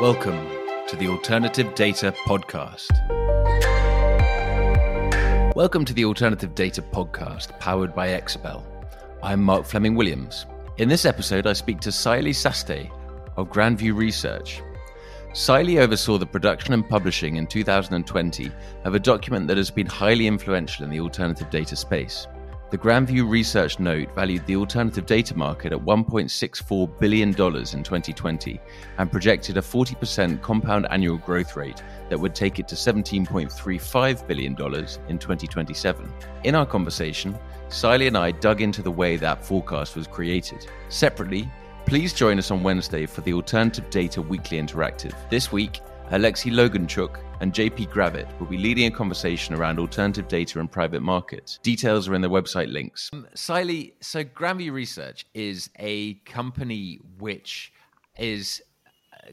Welcome to the Alternative Data Podcast. Welcome to the Alternative Data Podcast, powered by Exabel. I'm Mark Fleming Williams. In this episode, I speak to Sayali Saste of Grandview Research. Sayali oversaw the production and publishing in 2020 of a document that has been highly influential in the alternative data space. The Grandview Research Note valued the alternative data market at $1.64 billion in 2020 and projected a 40% compound annual growth rate that would take it to $17.35 billion in 2027. In our conversation, Sayali and I dug into the way that forecast was created. Separately, please join us on Wednesday for the Alternative Data Weekly Interactive. This week, Alexey Loganchuk and JP Gravitt will be leading a conversation around alternative data and private markets. Details are in the website links. Um, Sayali, so Grandview Research is a company which is, uh,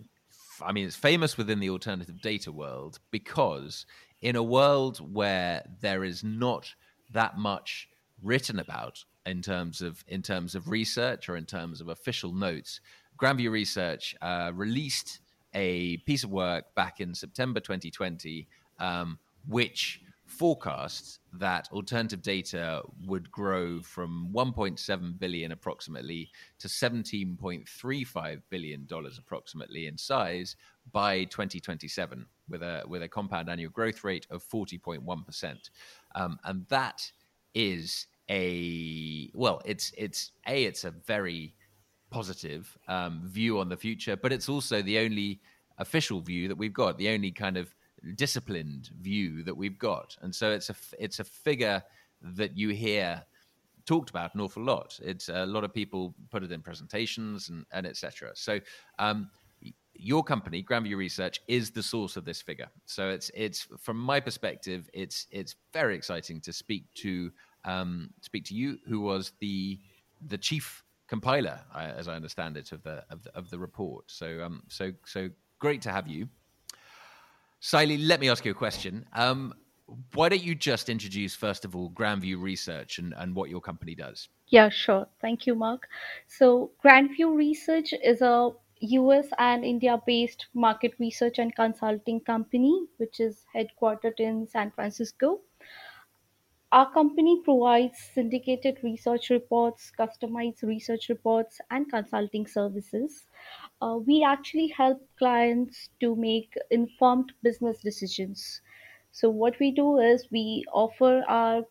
I mean, it's famous within the alternative data world because in a world where there is not that much written about in terms of in terms of research or in terms of official notes, Grandview Research uh, released a piece of work back in September 2020, um, which forecasts that alternative data would grow from 1.7 billion approximately to 17.35 billion dollars approximately in size by 2027 with a with a compound annual growth rate of 40.1 percent. Um, and that is a well it's it's a it's a very positive um, view on the future, but it's also the only official view that we've got, the only kind of disciplined view that we've got, and so it's a it's a figure that you hear talked about an awful lot. It's a lot of people put it in presentations and, and etc. So um, your company, Grandview Research, is the source of this figure. So it's it's from my perspective, it's it's very exciting to speak to um, speak to you, who was the the chief compiler, as I understand it, of the of the, of the report. So um, so so great to have you, Sayali. Let me ask you a question. Um, why don't you just introduce first of all Grandview Research and, and what your company does? Yeah, sure. Thank you, Mark. So Grandview Research is a US and India based market research and consulting company, which is headquartered in San Francisco. Our company provides syndicated research reports, customized research reports, and consulting services. Uh, we actually help clients to make informed business decisions. So, what we do is we offer our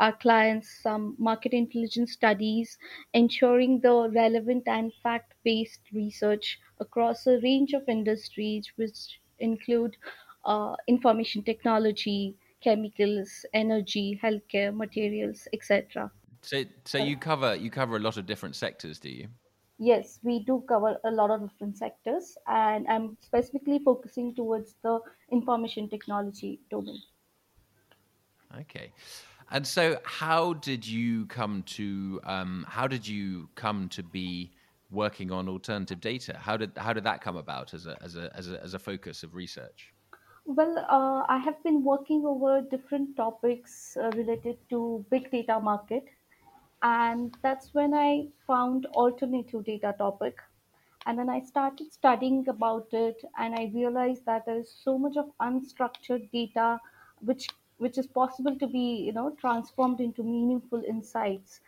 our clients some market intelligence studies, ensuring the relevant and fact based research across a range of industries, which include uh, information technology, chemicals, energy, healthcare, materials, etc. So, so you cover you cover a lot of different sectors, do you? Yes, we do cover a lot of different sectors, and I'm specifically focusing towards the information technology domain. Okay, and so how did you come to um, how did you come to be working on alternative data? How did how did that come about as a as a as a, as a focus of research? Well, uh, I have been working over different topics uh, related to big data market, and that's when I found alternative data topic. And then I started studying about it, and I realized that there is so much of unstructured data, which which is possible to be you know transformed into meaningful insights.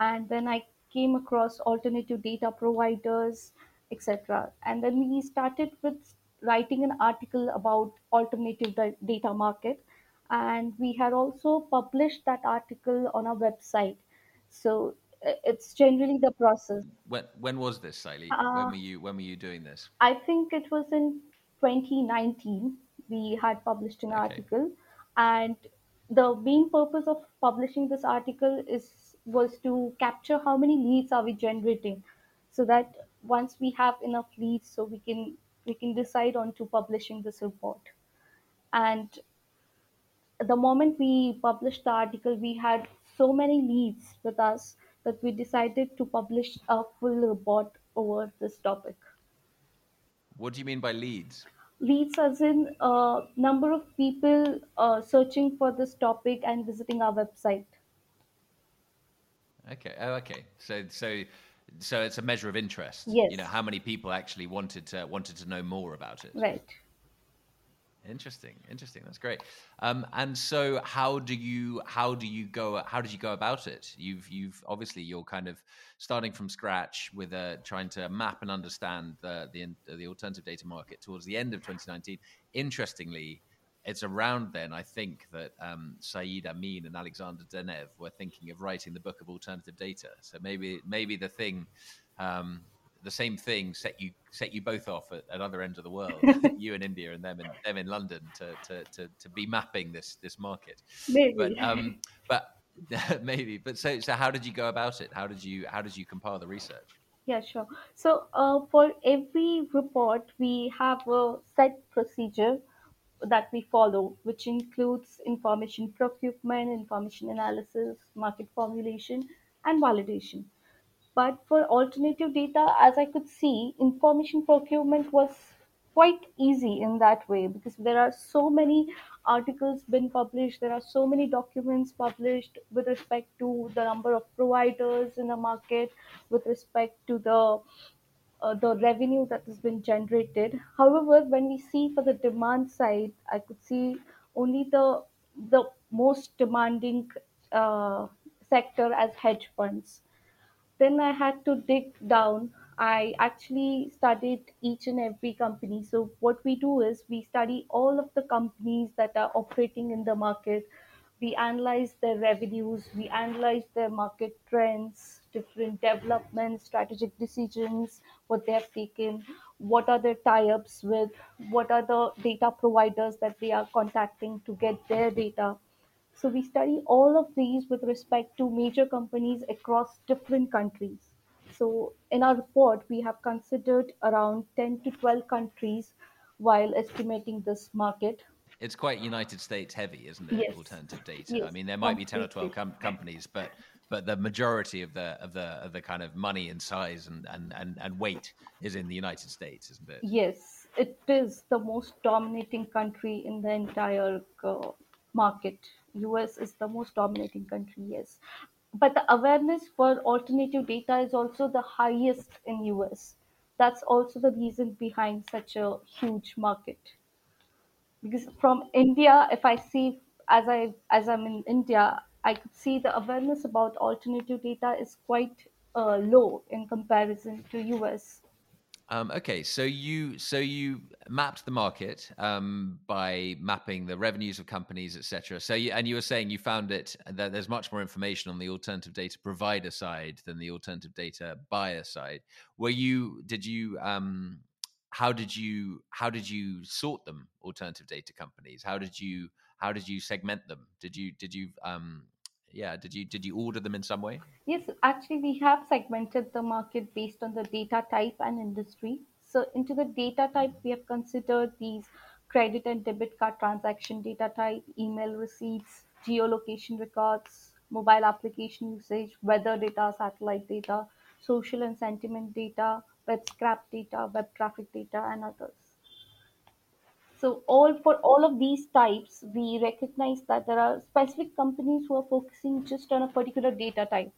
And then I came across alternative data providers, etc. And then we started with writing an article about alternative data market. And we had also published that article on our website. So it's generally the process. When when was this, when uh, were you when were you doing this? i think it was in 2019 we had published an Okay, article. And the main purpose of publishing this article is was to capture how many leads are we generating so that once we have enough leads so we can we can decide on to publishing this report and the moment we published the article we had so many leads with us that we decided to publish a full report over this topic what do you mean by leads? leads as in uh, number of people uh, searching for this topic and visiting our website Okay, oh, okay. So so so it's a measure of interest. Yes. You know, how many people actually wanted to wanted to know more about it. Right. Interesting, interesting. That's great. Um, and so, how do you how do you go how did you go about it? You've you've obviously you're kind of starting from scratch with uh, trying to map and understand the, the the alternative data market towards the end of 2019. Interestingly, it's around then I think that um, Saeed Amen and Alexander Denev were thinking of writing the book of alternative data. So maybe maybe the thing. Um, the same thing set you set you both off at, at other ends of the world, you in India and them in them in London to to to, to be mapping this this market. Maybe. But um, but maybe. But so so how did you go about it? How did you how did you compile the research? Yeah, sure. So uh, for every report, we have a set procedure that we follow, which includes information procurement, information analysis, market formulation, and validation. But for alternative data, as I could see, information procurement was quite easy in that way because there are so many articles been published, there are so many documents published with respect to the number of providers in the market, with respect to the uh, the revenue that has been generated. However, when we see for the demand side, I could see only the the most demanding uh, sector as hedge funds then I had to dig down. I actually studied each and every company. So, what we do is we study all of the companies that are operating in the market. We analyze their revenues, we analyze their market trends, different developments, strategic decisions, what they have taken, what are their tie ups with, what are the data providers that they are contacting to get their data so we study all of these with respect to major companies across different countries. So in our report, we have considered around 10 to 12 countries while estimating this market. It's quite United States heavy, isn't it? Yes. Alternative data. Yes, I mean, there might be ten or twelve com- companies, but but the majority of the of the of the kind of money and size and, and, and, and weight is in the United States, isn't it? Yes, it is the most dominating country in the entire uh, market. US is the most dominating country, yes. But the awareness for alternative data is also the highest in US. That's also the reason behind such a huge market. because from India, if I see as I as I'm in India, I could see the awareness about alternative data is quite uh, low in comparison to US. Um, okay, so you so you mapped the market um, by mapping the revenues of companies, etc. So you, and you were saying you found it that there's much more information on the alternative data provider side than the alternative data buyer side. Were you did you um, how did you how did you sort them alternative data companies? How did you how did you segment them? Did you did you um, yeah did you did you order them in some way? Yes, actually, we have segmented the market based on the data type and industry. So, into the data type, we have considered these credit and debit card transaction data type, email receipts, geolocation records, mobile application usage, weather data, satellite data, social and sentiment data, web scrap data, web traffic data, and others. So all for all of these types, we recognize that there are specific companies who are focusing just on a particular data type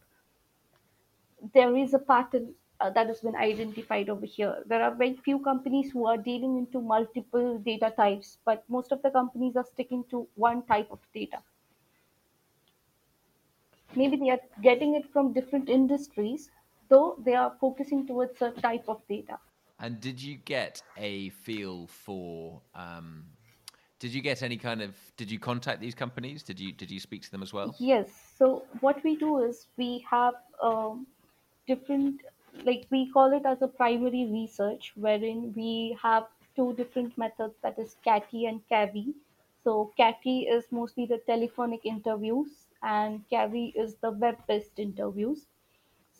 there is a pattern uh, that has been identified over here. There are very few companies who are dealing into multiple data types, but most of the companies are sticking to one type of data. Maybe they are getting it from different industries, though they are focusing towards a type of data. And did you get a feel for? Um, did you get any kind of? Did you contact these companies? Did you did you speak to them as well? Yes. So what we do is we have um, different, like we call it as a primary research, wherein we have two different methods, that is CATI and CAVI. So CATI is mostly the telephonic interviews, and CAVI is the web-based interviews.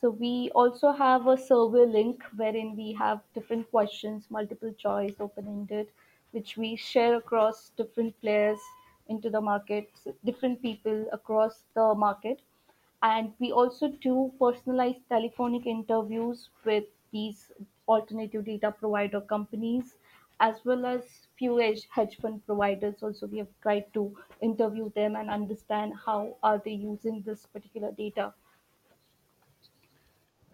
So we also have a survey link wherein we have different questions, multiple choice, open-ended, which we share across different players into the market, different people across the market. And we also do personalized telephonic interviews with these alternative data provider companies, as well as few hedge hedge fund providers. Also, we have tried to interview them and understand how are they using this particular data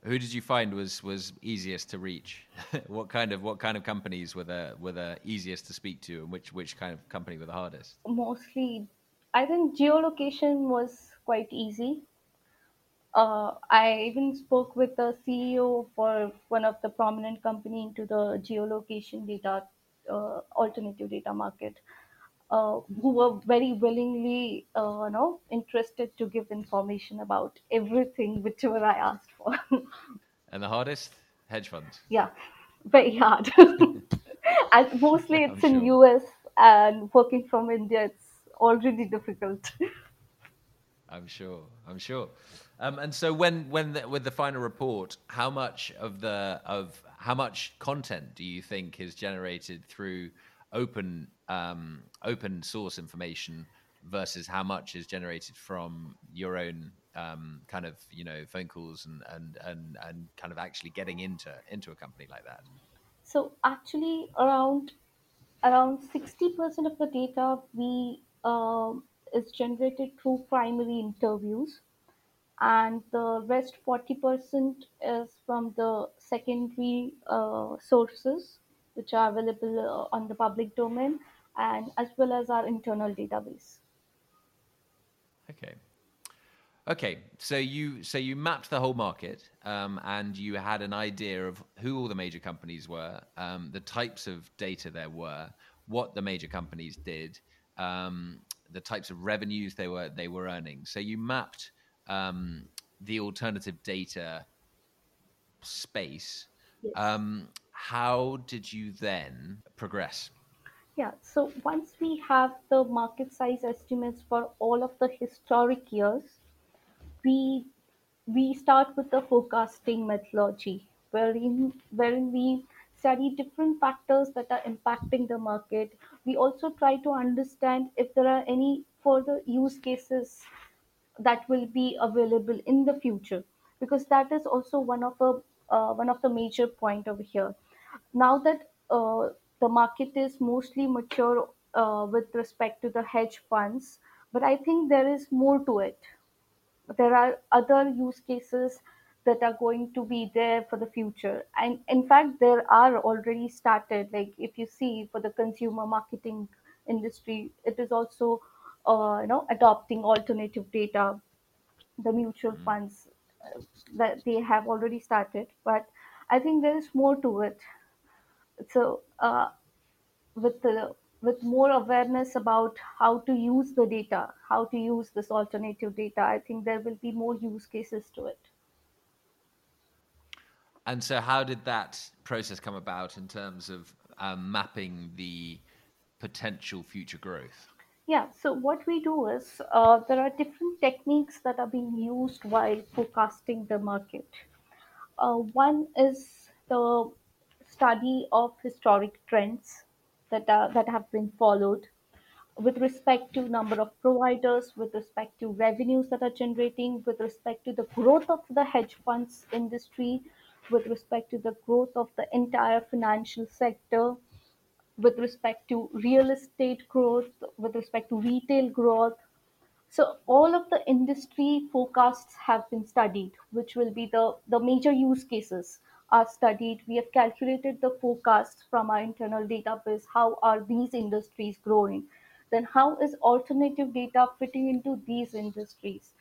Who did you find was was easiest to reach? what kind of what kind of companies were the were the easiest to speak to, and which which kind of company were the hardest? Mostly, I think geolocation was quite easy. Uh, I even spoke with the CEO for one of the prominent company into the geolocation data, uh, alternative data market, uh, who were very willingly, uh, you know, interested to give information about everything, whichever I asked for. And the hardest hedge funds. yeah, very hard. and mostly I'm it's in sure. US and working from India, it's already difficult. I'm sure. I'm sure. Um, and so when when the, with the final report, how much of the of how much content do you think is generated through open um, open source information versus how much is generated from your own um, kind of you know phone calls and and and and kind of actually getting into into a company like that? So actually, around around 60% of the data we um, is generated through primary interviews and the rest 40% is from the secondary uh, sources which are available uh, on the public domain and as well as our internal database Okay. Okay, so you so you mapped the whole market, um, and you had an idea of who all the major companies were, um, the types of data there were, what the major companies did, um, the types of revenues they were they were earning. So you mapped um, the alternative data space. yes Um, how did you then progress? Yeah so once we have the market size estimates for all of the historic years we we start with the forecasting methodology, wherein wherein we study different factors that are impacting the market. We also try to understand if there are any further use cases that will be available in the future, because that is also one of a uh, one of the major point over here. Now that uh, the market is mostly mature uh, with respect to the hedge funds, but I think there is more to it. There are other use cases that are going to be there for the future. And in fact there are already started like if you see for the consumer marketing industry it is also uh, you know adopting alternative data the mutual Mm. funds uh, that they have already started. But i think there is more to it so uh, with the with more awareness about how to use the data, how to use this alternative data, I think there will be more use cases to it. And so, how did that process come about in terms of um, mapping the potential future growth? Yeah, so what we do is uh, there are different techniques that are being used while forecasting the market. Uh, one is the study of historic trends that are, that have been followed with respect to number of providers, with respect to revenues that are generating, with respect to the growth of the hedge funds industry, with respect to the growth of the entire financial sector, with respect to real estate growth, with respect to retail growth. So all of the industry forecasts have been studied, which will be the, the major use cases are studied. We have calculated the forecasts from our internal database. How are these industries growing? Then how is alternative data fitting into these industries?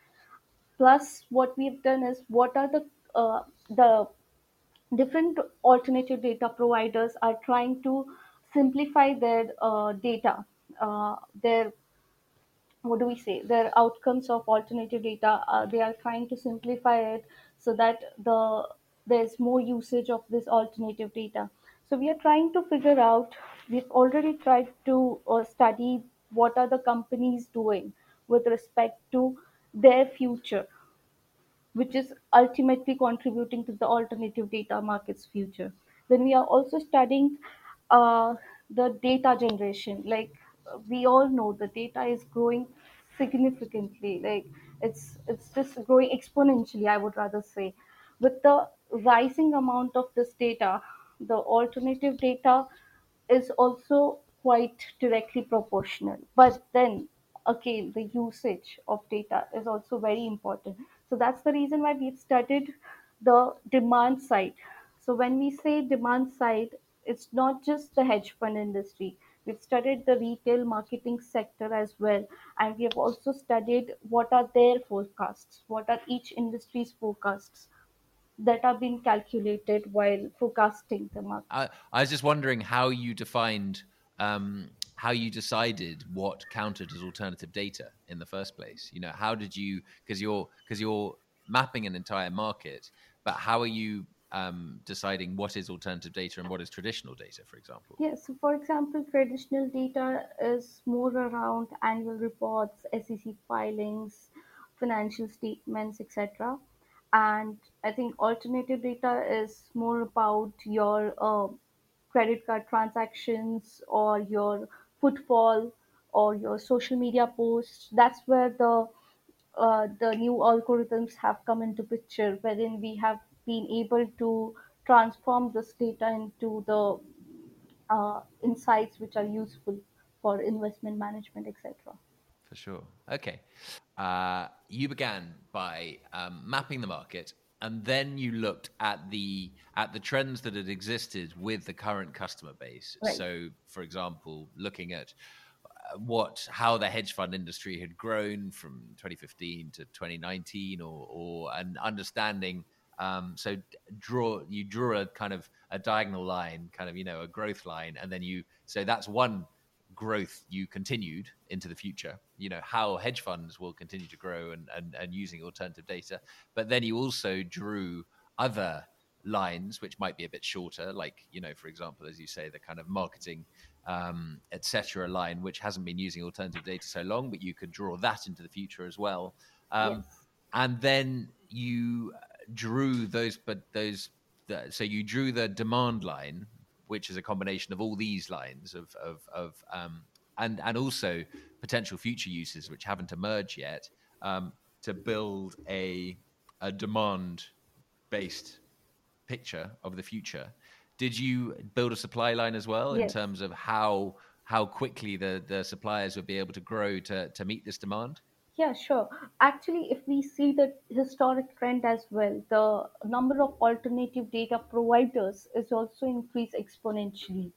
Plus, what we've done is what are the uh, the different alternative data providers are trying to simplify their uh, data, uh, their what do we say their outcomes of alternative data uh, they are trying to simplify it so that the there's more usage of this alternative data so we are trying to figure out we've already tried to uh, study what are the companies doing with respect to their future which is ultimately contributing to the alternative data market's future. Then we are also studying uh, the data generation. Like we all know, the data is growing significantly. Like it's it's just growing exponentially. I would rather say, with the rising amount of this data, the alternative data is also quite directly proportional. But then again, the usage of data is also very important. So that's the reason why we've studied the demand side. So when we say demand side, it's not just the hedge fund industry. We've studied the retail marketing sector as well, and we have also studied what are their forecasts, what are each industry's forecasts that are being calculated while forecasting the market. I, I was just wondering how you defined um, how you decided what counted as alternative data in the first place. You know, how did you because you're because you're mapping an entire market, but how are you um, deciding what is alternative data and what is traditional data, for example? Yes, so for example, traditional data is more around annual reports, SEC filings, financial statements, etc. And I think alternative data is more about your uh, credit card transactions or your footfall or your social media posts. That's where the uh, the new algorithms have come into picture, wherein we have been able to transform this data into the uh, insights which are useful for investment management, etc. For sure. Okay. Uh, you began by um, mapping the market, and then you looked at the at the trends that had existed with the current customer base. Right. So, for example, looking at uh, what how the hedge fund industry had grown from 2015 to 2019, or, or and understanding. Um, so draw you draw a kind of a diagonal line, kind of you know a growth line, and then you so that's one growth you continued into the future you know how hedge funds will continue to grow and, and, and using alternative data but then you also drew other lines which might be a bit shorter like you know for example as you say the kind of marketing um, etc line which hasn't been using alternative data so long but you could draw that into the future as well um, yes. and then you drew those but those so you drew the demand line which is a combination of all these lines of of, of um, and and also potential future uses which haven't emerged yet um, to build a a demand based picture of the future. Did you build a supply line as well yes. in terms of how how quickly the, the suppliers would be able to grow to, to meet this demand? Yeah, sure. Actually, if we see the historic trend as well, the number of alternative data providers is also increased exponentially.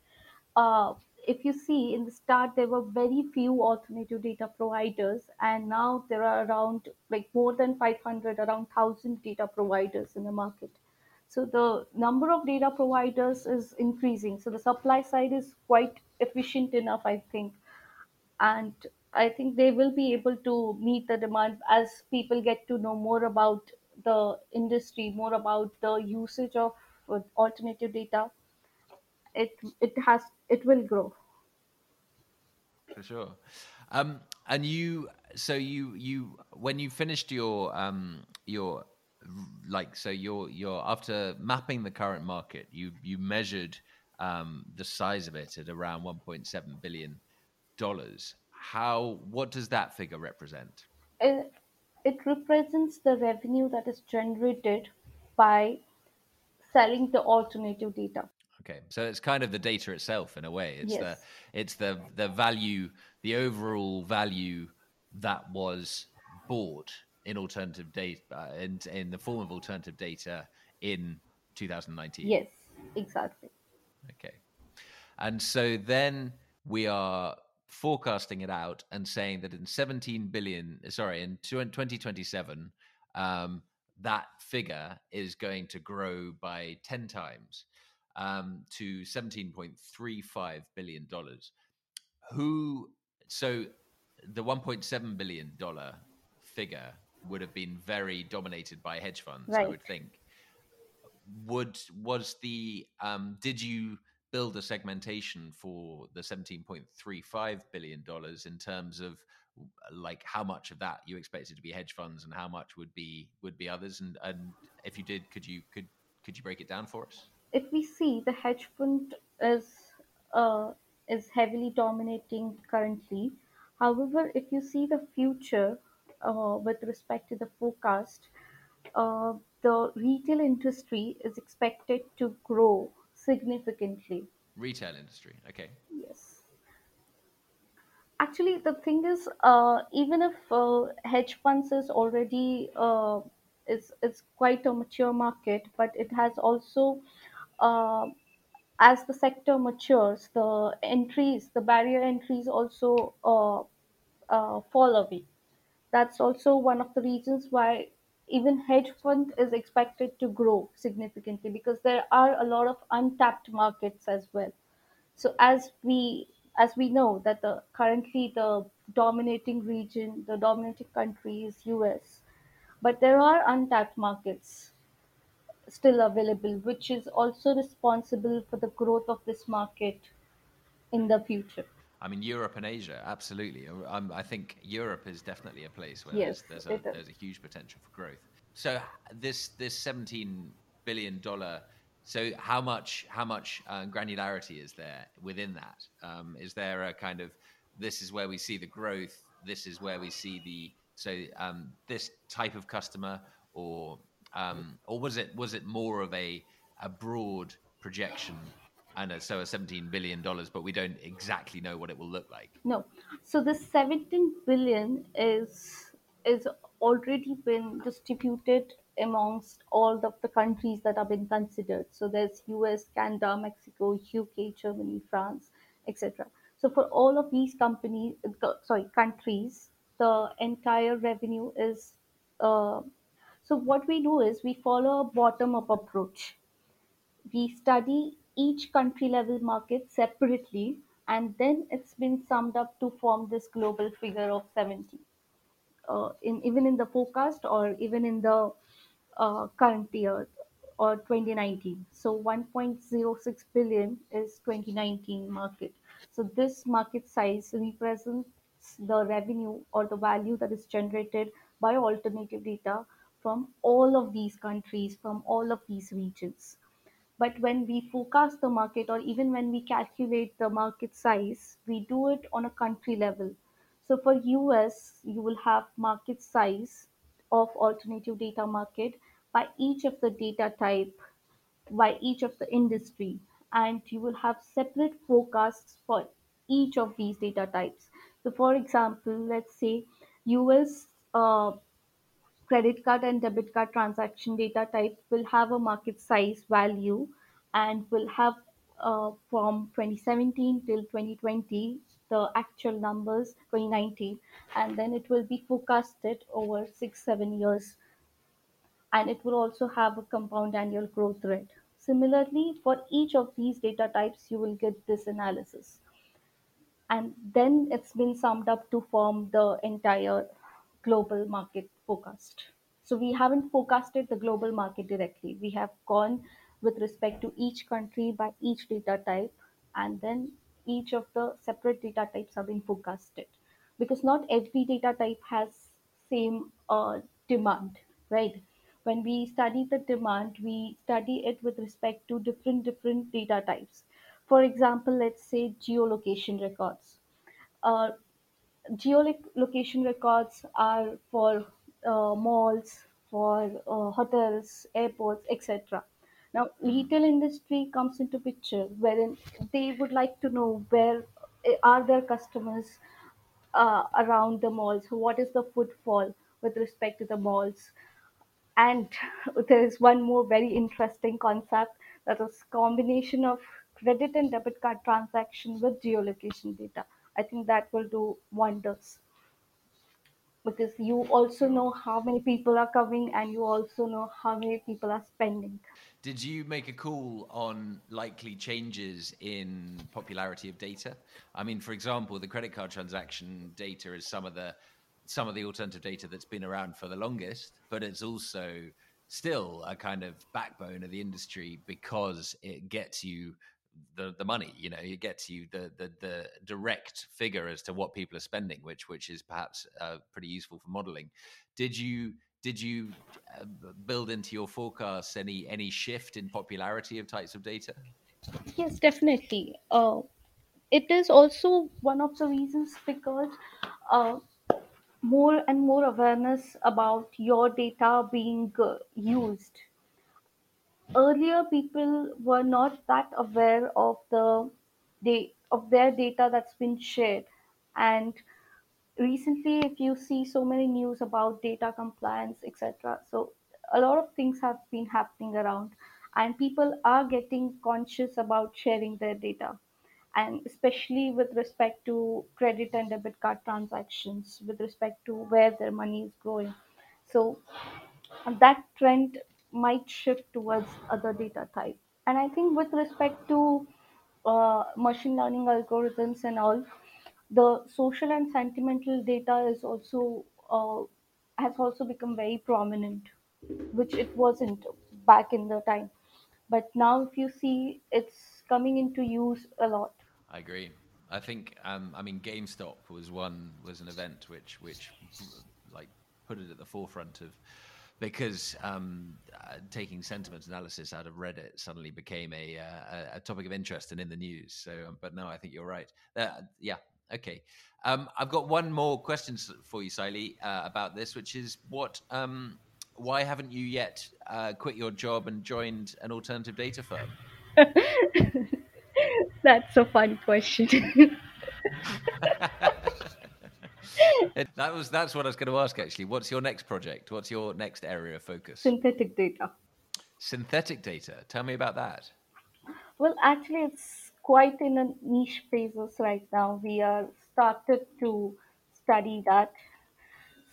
Uh, if you see in the start, there were very few alternative data providers, and now there are around like more than 500, around 1000 data providers in the market. So the number of data providers is increasing. So the supply side is quite efficient enough, I think and I think they will be able to meet the demand as people get to know more about the industry, more about the usage of uh, alternative data. It it has it will grow. For sure. Um, and you, so you you when you finished your um, your like so you're you're after mapping the current market, you you measured um, the size of it at around 1.7 billion dollars. How what does that figure represent? It, it represents the revenue that is generated by selling the alternative data. Okay, so it's kind of the data itself in a way. It's Yes. the it's the the value, the overall value that was bought in alternative data uh, in in the form of alternative data in 2019. Yes, exactly. Okay. And so then we are forecasting it out and saying that in 17 billion, sorry, in 2027, um, that figure is going to grow by 10 times um, to 17.35 billion dollars. Who? So the 1.7 billion dollar figure would have been very dominated by hedge funds, I would think. Would was the um, did you build a segmentation for the 17.35 billion dollars in terms of like how much of that you expected to be hedge funds and how much would be would be others and and if you did could you could could you break it down for us if we see the hedge fund is uh, is heavily dominating currently. However, if you see the future uh, with respect to the forecast, uh, the retail industry is expected to grow significantly. retail industry okay Yes. Actually, the thing is, uh, even if uh, hedge funds is already uh, is is quite a mature market, but it has also uh, as the sector matures, the entries, the barrier entries also uh, uh, fall away. That's also one of the reasons why even hedge fund is expected to grow significantly because there are a lot of untapped markets as well. So as we as we know that the currently the dominating region, the dominating country is US, but there are untapped markets still available, which is also responsible for the growth of this market in the future. I mean, Europe and Asia, absolutely. Um, I think Europe is definitely a place where Yes, there's, there's, a, there's a huge potential for growth. So this this 17 billion dollar. So how much how much uh, granularity is there within that? Um, is there a kind of this is where we see the growth? This is where we see the so um, this type of customer, or um, or was it was it more of a a broad projection and a, so a 17 billion dollars but we don't exactly know what it will look like No. So the 17 billion is is already been distributed amongst all of the countries that have been considered. So there's US, Canada, Mexico, UK, Germany, France, etc. So for all of these companies, uh, sorry, countries, the entire revenue is. Uh, so what we do is we follow a bottom-up approach we study each country level market separately and then it's been summed up to form this global figure of 70 uh, in even in the forecast or even in the uh, current year or 2019 so 1.06 billion is 2019 market. So this market size represents the revenue or the value that is generated by alternative data from all of these countries from all of these regions but when we forecast the market or even when we calculate the market size, we do it on a country level. So for US, you will have market size of alternative data market by each of the data type, by each of the industry, and you will have separate forecasts for each of these data types. So for example, let's say US uh, credit card and debit card transaction data type will have a market size value and will have uh, from 2017 till 2020 the actual numbers 2019 and then it will be forecasted over six seven years. And it will also have a compound annual growth rate. Similarly for each of these data types you will get this analysis. And then it's been summed up to form the entire global market forecast. So we haven't forecasted the global market directly. We have gone with respect to each country by each data type, and then each of the separate data types have been forecasted because not every data type has same uh, demand, right? When we study the demand, we study it with respect to different different data types. For example, let's say geolocation records. Uh, geolocation records are for uh, malls, for uh, hotels, airports, etc. Now, retail industry comes into picture wherein they would like to know where eh, are their customers uh, around the malls, what is the footfall with respect to the malls, and there is one more very interesting concept that is combination of credit and debit card transaction with geolocation data. I think that will do wonders because you also know how many people are coming and you also know how many people are spending. Did you make a call on likely changes in popularity of data? I mean, for example, the credit card transaction data is some of the some of the alternative data that's been around for the longest, but it's also still a kind of backbone of the industry because it gets you the the money you know it gets you the the the direct figure as to what people are spending which which is perhaps uh, pretty useful for modeling. Did you did you uh, build into your forecasts any any shift in popularity of types of data? Yes, definitely. Uh, it is also one of the reasons because uh, more and more awareness about your data being uh, used earlier people were not that aware of the they of their data that's been shared. And recently if you see so many news about data compliance etc so a lot of things have been happening around, and people are getting conscious about sharing their data. And especially with respect to credit and debit card transactions, with respect to where their money is going. So that trend might shift towards other data type. And I think with respect to uh, machine learning algorithms and all, the social and sentimental data is also uh, has also become very prominent, which it wasn't back in the time. But now, if you see, it's coming into use a lot. I agree. I think um, I mean GameStop was one was an event which which like put it at the forefront of because um, uh, taking sentiment analysis out of Reddit suddenly became a, uh, a topic of interest and in the news. So, um, but no, I think you're right. Uh, yeah, okay. Um, I've got one more question for you, Sayali, uh, about this, which is what. Um, why haven't you yet uh, quit your job and joined an alternative data firm? That's a fun question. that was that's what I was going to ask actually. What's your next project? What's your next area of focus? Synthetic data. Synthetic data. Tell me about that. Well, actually, it's quite in a niche phases right now. We are started to study that.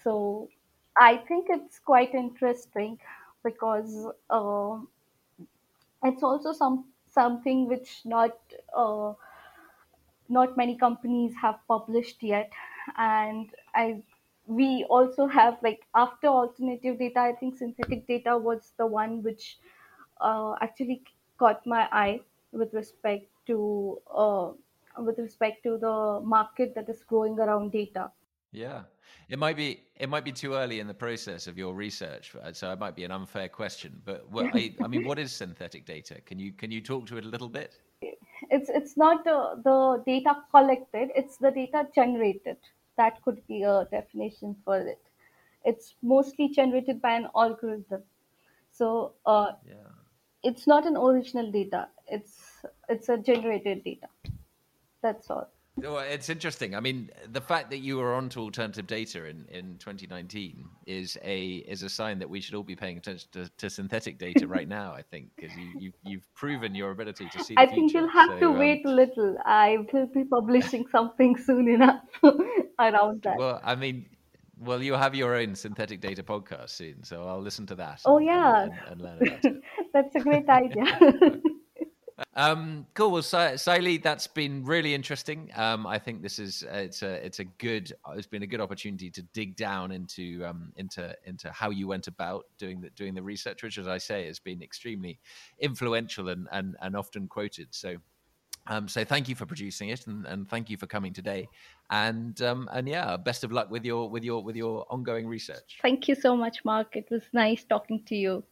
So I think it's quite interesting because uh, it's also some something which not uh, not many companies have published yet and i we also have like after alternative data i think synthetic data was the one which uh, actually caught my eye with respect to uh, with respect to the market that is growing around data. Yeah. It might be it might be too early in the process of your research uh, so it might be an unfair question but what, I, I mean what is synthetic data? Can you can you talk to it a little bit? It's it's not the, the data collected it's the data generated that could be a definition for it it's mostly generated by an algorithm so uh, yeah it's not an original data it's it's a generated data that's all well, it's interesting. I mean, the fact that you were onto alternative data in, in 2019 is a is a sign that we should all be paying attention to, to synthetic data right now. I think because you, you you've proven your ability to see. I future. think you'll have so, to um, wait a little. I will be publishing something soon enough around that. Well, I mean, well, you have your own synthetic data podcast soon, so I'll listen to that. Oh yeah, and, and, and learn about it. That's a great idea. Um, cool. Well, Sayali, that's been really interesting. Um, I think this is uh, it's a it's a good it's been a good opportunity to dig down into um, into into how you went about doing the doing the research, which, as I say, has been extremely influential and and, and often quoted. So. Um, so thank you for producing it, and, and thank you for coming today, and um, and yeah, best of luck with your with your with your ongoing research. Thank you so much, Mark. It was nice talking to you.